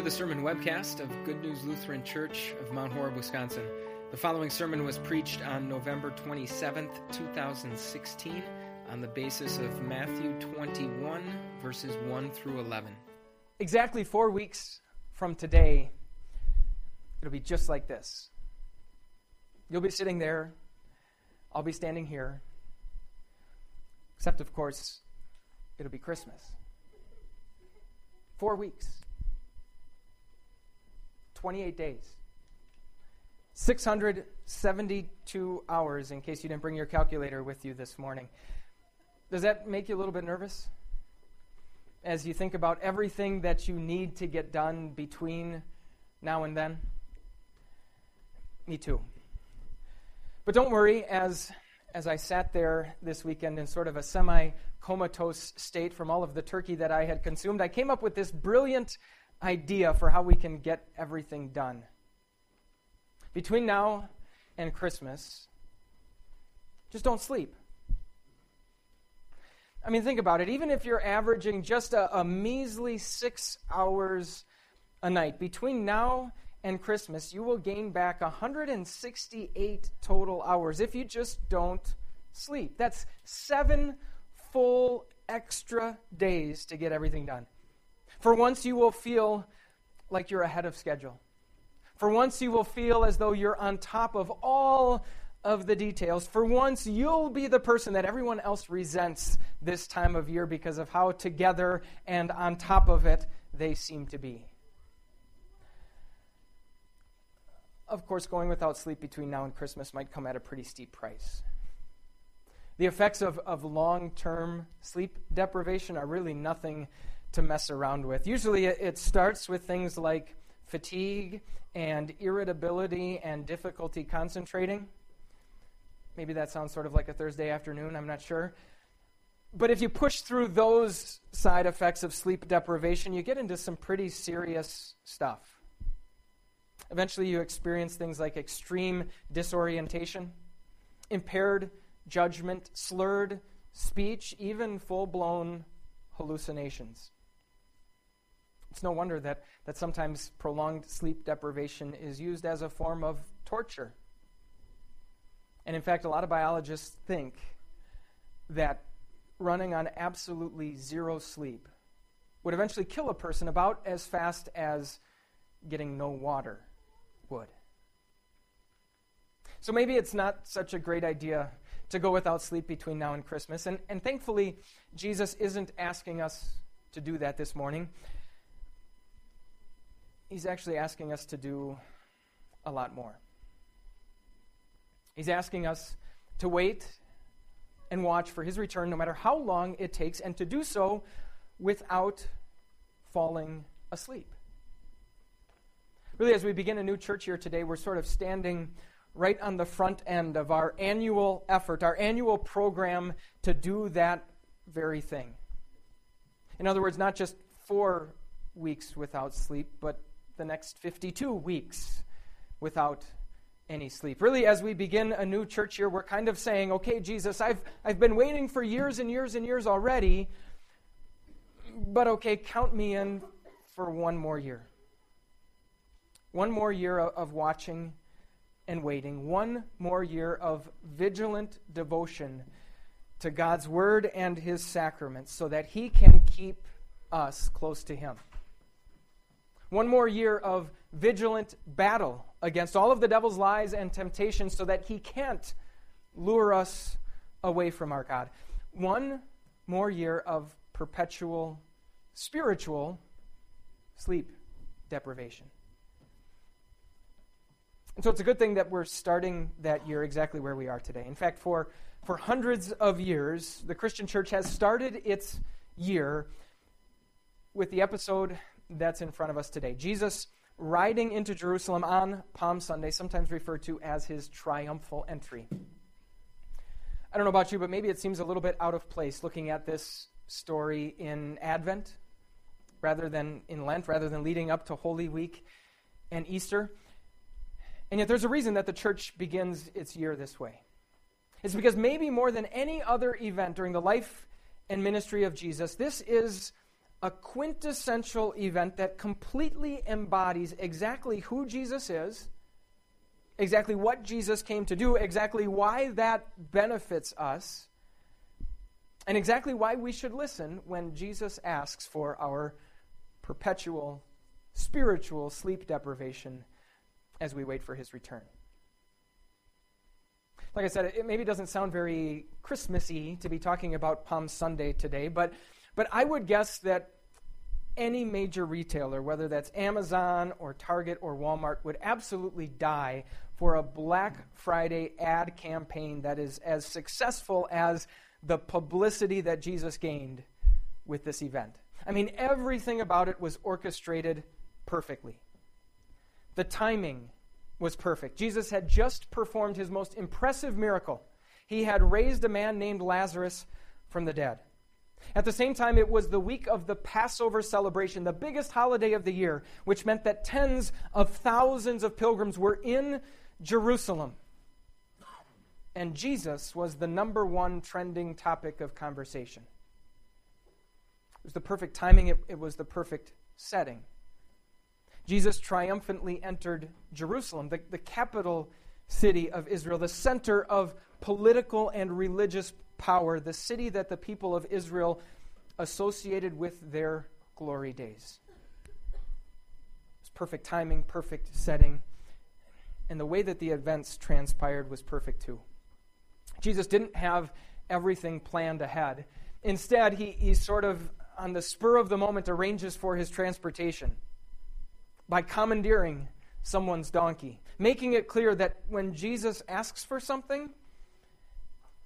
to the sermon webcast of Good News Lutheran Church of Mount Horeb, Wisconsin. The following sermon was preached on November 27th, 2016, on the basis of Matthew 21, verses 1 through 11. Exactly four weeks from today, it'll be just like this. You'll be sitting there, I'll be standing here, except, of course, it'll be Christmas. Four weeks. 28 days. 672 hours, in case you didn't bring your calculator with you this morning. Does that make you a little bit nervous? As you think about everything that you need to get done between now and then? Me too. But don't worry, as, as I sat there this weekend in sort of a semi comatose state from all of the turkey that I had consumed, I came up with this brilliant idea for how we can get everything done. Between now and Christmas, just don't sleep. I mean, think about it. Even if you're averaging just a, a measly six hours a night, between now and Christmas, you will gain back 168 total hours if you just don't sleep. That's seven full extra days to get everything done. For once, you will feel like you're ahead of schedule. For once, you will feel as though you're on top of all of the details. For once, you'll be the person that everyone else resents this time of year because of how together and on top of it they seem to be. Of course, going without sleep between now and Christmas might come at a pretty steep price. The effects of, of long term sleep deprivation are really nothing to mess around with. Usually it starts with things like fatigue and irritability and difficulty concentrating. Maybe that sounds sort of like a Thursday afternoon, I'm not sure. But if you push through those side effects of sleep deprivation, you get into some pretty serious stuff. Eventually, you experience things like extreme disorientation, impaired judgment, slurred speech, even full blown hallucinations. It's no wonder that, that sometimes prolonged sleep deprivation is used as a form of torture. And in fact, a lot of biologists think that running on absolutely zero sleep would eventually kill a person about as fast as getting no water would. So maybe it's not such a great idea to go without sleep between now and Christmas. And, and thankfully, Jesus isn't asking us to do that this morning he's actually asking us to do a lot more. He's asking us to wait and watch for his return, no matter how long it takes, and to do so without falling asleep. Really, as we begin a new church here today, we're sort of standing right on the front end of our annual effort, our annual program to do that very thing. In other words, not just four weeks without sleep, but the next 52 weeks without any sleep. Really, as we begin a new church year, we're kind of saying, okay, Jesus, I've, I've been waiting for years and years and years already, but okay, count me in for one more year. One more year of watching and waiting. One more year of vigilant devotion to God's Word and His sacraments so that He can keep us close to Him one more year of vigilant battle against all of the devil's lies and temptations so that he can't lure us away from our God. One more year of perpetual spiritual sleep deprivation. And so it's a good thing that we're starting that year exactly where we are today. In fact, for, for hundreds of years, the Christian church has started its year with the episode that's in front of us today. Jesus riding into Jerusalem on Palm Sunday, sometimes referred to as his triumphal entry. I don't know about you, but maybe it seems a little bit out of place looking at this story in Advent rather than in Lent, rather than leading up to Holy Week and Easter. And yet there's a reason that the church begins its year this way. It's because maybe more than any other event during the life and ministry of Jesus, this is a quintessential event that completely embodies exactly who Jesus is, exactly what Jesus came to do, exactly why that benefits us, and exactly why we should listen when Jesus asks for our perpetual spiritual sleep deprivation as we wait for his return. Like I said, it maybe doesn't sound very Christmassy to be talking about Palm Sunday today, but, but I would guess that any major retailer, whether that's Amazon or Target or Walmart, would absolutely die for a Black Friday ad campaign that is as successful as the publicity that Jesus gained with this event. I mean, everything about it was orchestrated perfectly. The timing was perfect. Jesus had just performed his most impressive miracle. He had raised a man named Lazarus from the dead. At the same time, it was the week of the Passover celebration, the biggest holiday of the year, which meant that tens of thousands of pilgrims were in Jerusalem. And Jesus was the number one trending topic of conversation. It was the perfect timing, it, it was the perfect setting. Jesus triumphantly entered Jerusalem, the, the capital city of Israel, the center of political and religious power, the city that the people of Israel associated with their glory days. It's perfect timing, perfect setting, and the way that the events transpired was perfect too. Jesus didn't have everything planned ahead. Instead, he, he sort of, on the spur of the moment, arranges for his transportation by commandeering someone's donkey, making it clear that when Jesus asks for something,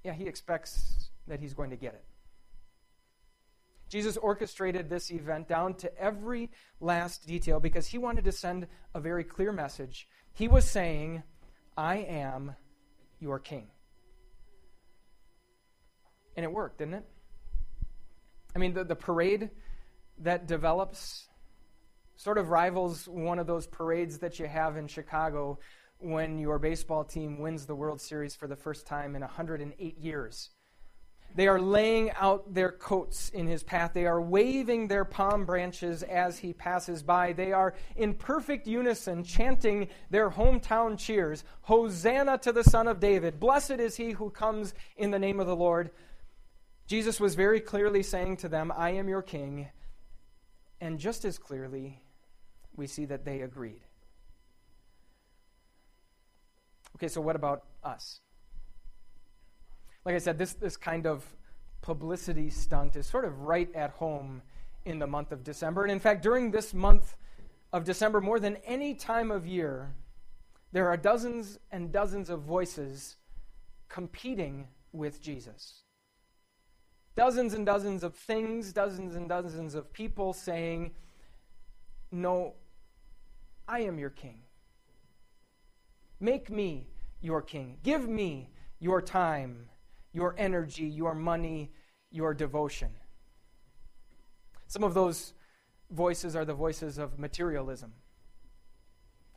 yeah, he expects that he's going to get it. Jesus orchestrated this event down to every last detail because he wanted to send a very clear message. He was saying, I am your king. And it worked, didn't it? I mean, the, the parade that develops sort of rivals one of those parades that you have in Chicago when your baseball team wins the World Series for the first time in 108 years. They are laying out their coats in his path. They are waving their palm branches as he passes by. They are in perfect unison chanting their hometown cheers Hosanna to the Son of David! Blessed is he who comes in the name of the Lord. Jesus was very clearly saying to them, I am your king. And just as clearly, we see that they agreed. Okay, so what about us? Like I said, this, this kind of publicity stunt is sort of right at home in the month of December. And in fact, during this month of December, more than any time of year, there are dozens and dozens of voices competing with Jesus. Dozens and dozens of things, dozens and dozens of people saying, No, I am your king. Make me your king. Give me your time, your energy, your money, your devotion. Some of those voices are the voices of materialism.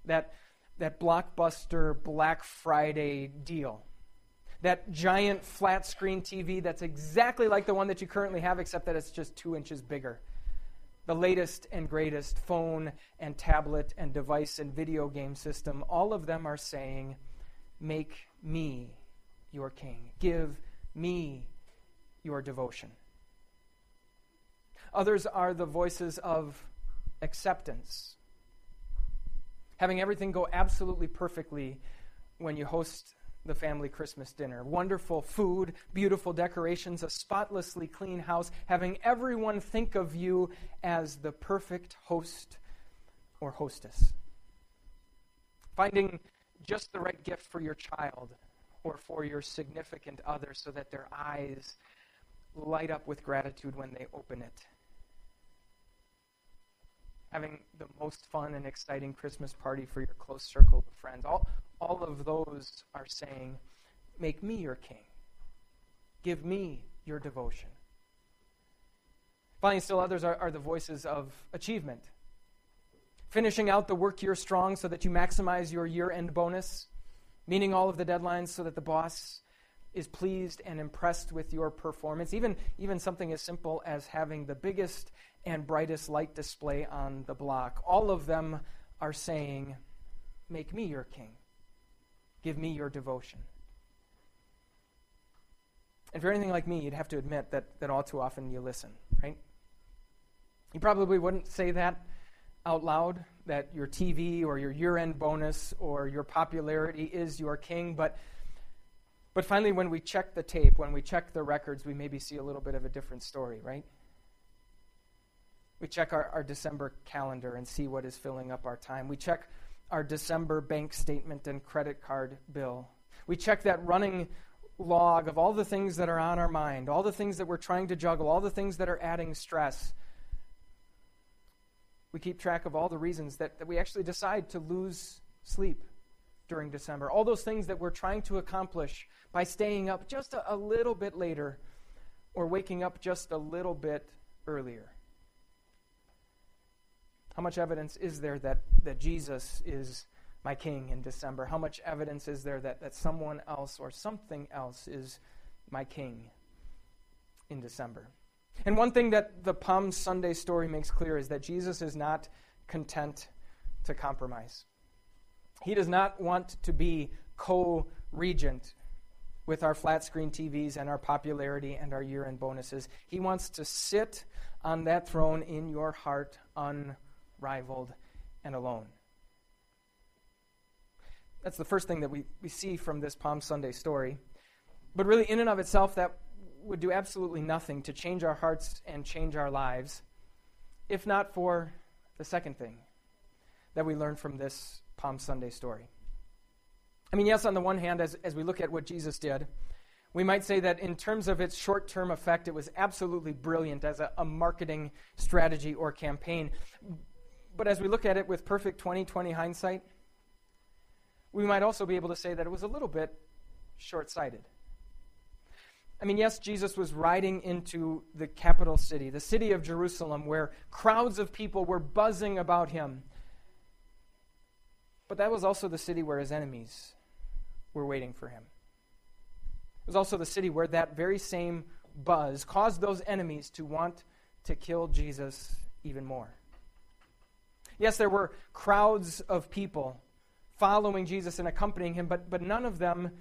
That, that blockbuster Black Friday deal. That giant flat screen TV that's exactly like the one that you currently have, except that it's just two inches bigger the latest and greatest phone and tablet and device and video game system, all of them are saying, Make me your king. Give me your devotion. Others are the voices of acceptance. Having everything go absolutely perfectly when you host the family Christmas dinner. Wonderful food, beautiful decorations, a spotlessly clean house, having everyone think of you as the perfect host or hostess. Finding just the right gift for your child or for your significant other so that their eyes light up with gratitude when they open it. Having the most fun and exciting Christmas party for your close circle of friends. All, all of those are saying, Make me your king. Give me your devotion. Finally, still others are, are the voices of achievement. Finishing out the work year strong so that you maximize your year end bonus, meeting all of the deadlines so that the boss is pleased and impressed with your performance, even, even something as simple as having the biggest and brightest light display on the block, all of them are saying, Make me your king. Give me your devotion. If you're anything like me, you'd have to admit that, that all too often you listen, right? You probably wouldn't say that out loud, that your TV or your year end bonus or your popularity is your king, but, but finally, when we check the tape, when we check the records, we maybe see a little bit of a different story, right? We check our, our December calendar and see what is filling up our time. We check our December bank statement and credit card bill. We check that running log of all the things that are on our mind, all the things that we're trying to juggle, all the things that are adding stress. We keep track of all the reasons that, that we actually decide to lose sleep during December, all those things that we're trying to accomplish by staying up just a, a little bit later or waking up just a little bit earlier. How much evidence is there that, that Jesus is my king in December? How much evidence is there that, that someone else or something else is my king in December? And one thing that the Palm Sunday story makes clear is that Jesus is not content to compromise. He does not want to be co regent with our flat screen TVs and our popularity and our year end bonuses. He wants to sit on that throne in your heart unreservedly rivaled, and alone. That's the first thing that we, we see from this Palm Sunday story. But really, in and of itself, that would do absolutely nothing to change our hearts and change our lives, if not for the second thing that we learn from this Palm Sunday story. I mean, yes, on the one hand, as, as we look at what Jesus did, we might say that in terms of its short term effect, it was absolutely brilliant as a, a marketing strategy or campaign. But as we look at it with perfect 2020 hindsight, we might also be able to say that it was a little bit short sighted. I mean, yes, Jesus was riding into the capital city, the city of Jerusalem, where crowds of people were buzzing about him. But that was also the city where his enemies were waiting for him. It was also the city where that very same buzz caused those enemies to want to kill Jesus even more. Yes, there were crowds of people following Jesus and accompanying him, but, but none of them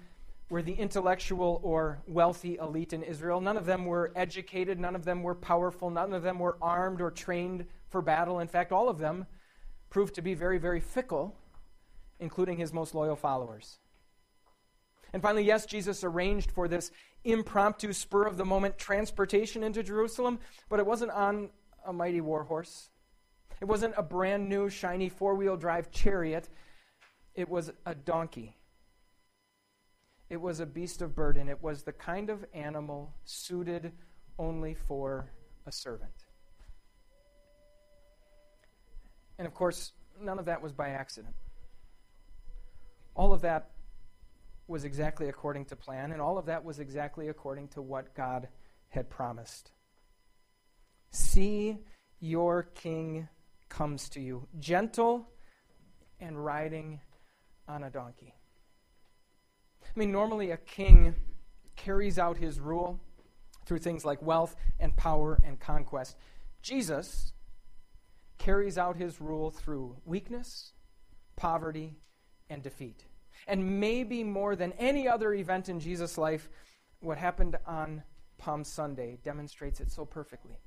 were the intellectual or wealthy elite in Israel. None of them were educated. None of them were powerful. None of them were armed or trained for battle. In fact, all of them proved to be very, very fickle, including his most loyal followers. And finally, yes, Jesus arranged for this impromptu, spur of the moment transportation into Jerusalem, but it wasn't on a mighty war horse. It wasn't a brand new, shiny four wheel drive chariot, it was a donkey. It was a beast of burden. It was the kind of animal suited only for a servant. And of course, none of that was by accident. All of that was exactly according to plan, and all of that was exactly according to what God had promised. See your king comes to you, gentle and riding on a donkey. I mean, normally a king carries out his rule through things like wealth and power and conquest. Jesus carries out his rule through weakness, poverty, and defeat. And maybe more than any other event in Jesus' life, what happened on Palm Sunday demonstrates it so perfectly.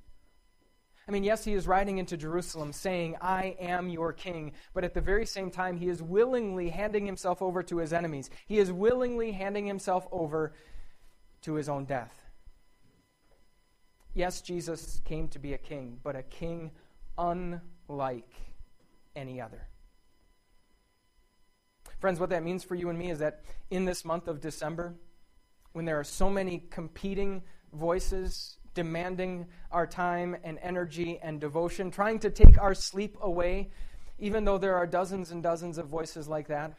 I mean, yes, he is riding into Jerusalem saying, I am your king, but at the very same time, he is willingly handing himself over to his enemies. He is willingly handing himself over to his own death. Yes, Jesus came to be a king, but a king unlike any other. Friends, what that means for you and me is that in this month of December, when there are so many competing voices demanding our time and energy and devotion, trying to take our sleep away, even though there are dozens and dozens of voices like that.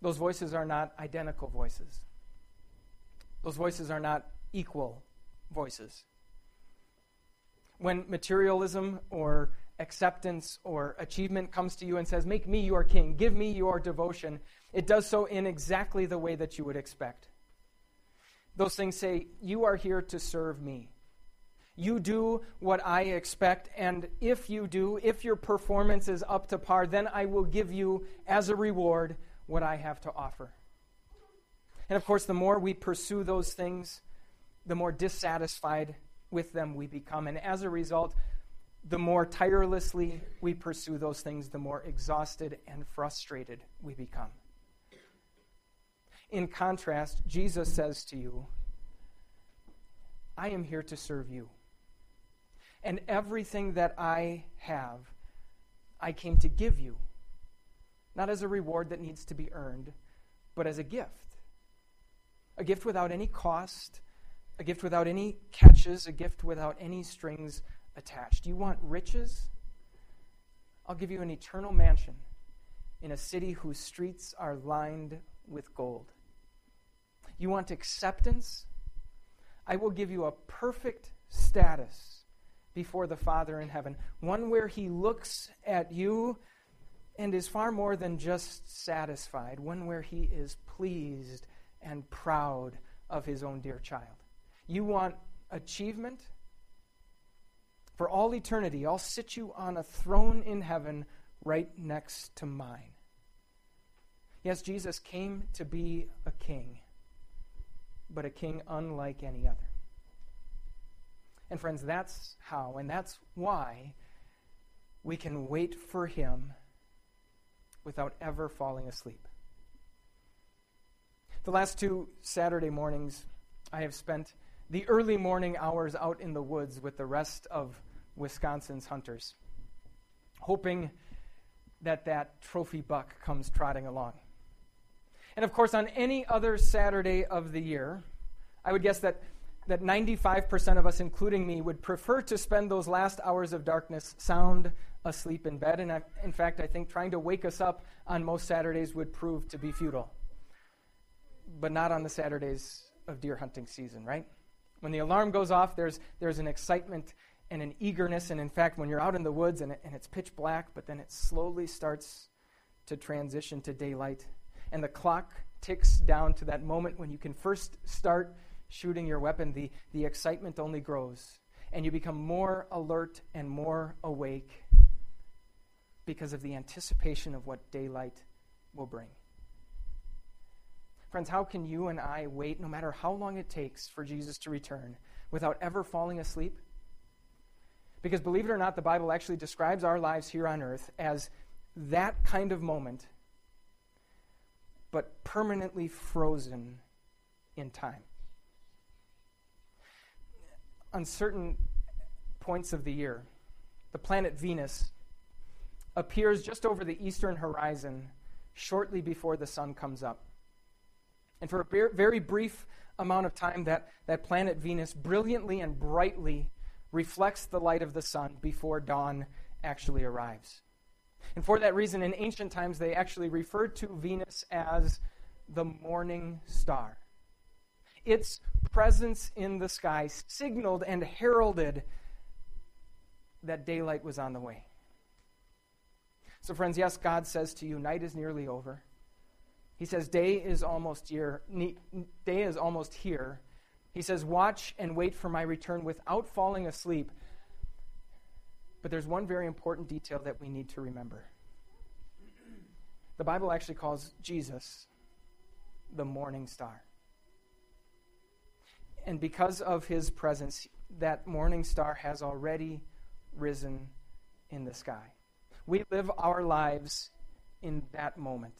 Those voices are not identical voices. Those voices are not equal voices. When materialism or acceptance or achievement comes to you and says, Make me your king, give me your devotion, it does so in exactly the way that you would expect Those things say, You are here to serve me. You do what I expect, and if you do, if your performance is up to par, then I will give you as a reward what I have to offer. And of course, the more we pursue those things, the more dissatisfied with them we become. And as a result, the more tirelessly we pursue those things, the more exhausted and frustrated we become. In contrast, Jesus says to you, I am here to serve you. And everything that I have, I came to give you, not as a reward that needs to be earned, but as a gift. A gift without any cost, a gift without any catches, a gift without any strings attached. You want riches? I'll give you an eternal mansion in a city whose streets are lined with gold. You want acceptance? I will give you a perfect status before the Father in heaven, one where He looks at you and is far more than just satisfied, one where He is pleased and proud of His own dear child. You want achievement? For all eternity, I'll sit you on a throne in heaven right next to mine. Yes, Jesus came to be a king, but a king unlike any other. And friends, that's how and that's why we can wait for him without ever falling asleep. The last two Saturday mornings I have spent the early morning hours out in the woods with the rest of Wisconsin's hunters, hoping that that trophy buck comes trotting along. And of course, on any other Saturday of the year, I would guess that, that 95% of us, including me, would prefer to spend those last hours of darkness sound asleep in bed. And I, in fact, I think trying to wake us up on most Saturdays would prove to be futile. But not on the Saturdays of deer hunting season, right? When the alarm goes off, there's, there's an excitement and an eagerness. And in fact, when you're out in the woods and, it, and it's pitch black, but then it slowly starts to transition to daylight, and the clock ticks down to that moment when you can first start shooting your weapon, the, the excitement only grows. And you become more alert and more awake because of the anticipation of what daylight will bring. Friends, how can you and I wait, no matter how long it takes, for Jesus to return without ever falling asleep? Because believe it or not, the Bible actually describes our lives here on earth as that kind of moment, but permanently frozen in time. On certain points of the year, the planet Venus appears just over the eastern horizon shortly before the sun comes up. And for a very brief amount of time, that, that planet Venus brilliantly and brightly reflects the light of the sun before dawn actually arrives. And for that reason, in ancient times, they actually referred to Venus as the morning star. Its presence in the sky signaled and heralded that daylight was on the way. So, friends, yes, God says to you, night is nearly over. He says, Day is almost here. Day is almost here. He says, Watch and wait for my return without falling asleep. But there's one very important detail that we need to remember. The Bible actually calls Jesus the morning star. And because of his presence, that morning star has already risen in the sky. We live our lives in that moment.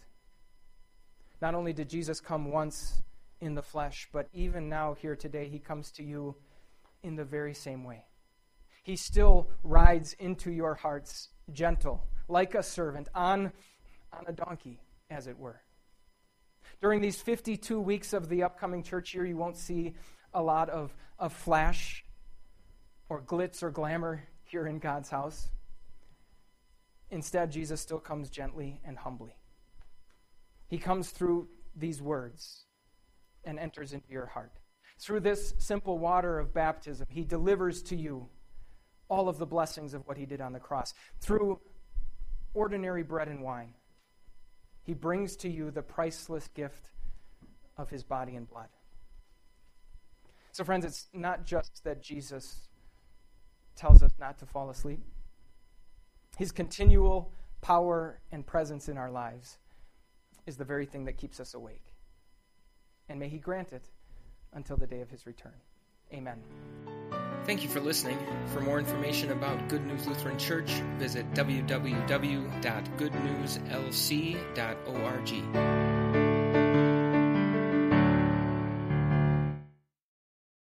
Not only did Jesus come once in the flesh, but even now, here today, he comes to you in the very same way. He still rides into your hearts gentle, like a servant, on, on a donkey, as it were. During these 52 weeks of the upcoming church year, you won't see a lot of, of flash or glitz or glamour here in God's house. Instead, Jesus still comes gently and humbly. He comes through these words and enters into your heart. Through this simple water of baptism, He delivers to you all of the blessings of what He did on the cross. Through ordinary bread and wine, He brings to you the priceless gift of His body and blood. So, friends, it's not just that Jesus tells us not to fall asleep, His continual power and presence in our lives is the very thing that keeps us awake. And may He grant it until the day of His return. Amen. Thank you for listening. For more information about Good News Lutheran Church, visit www.goodnewslc.org.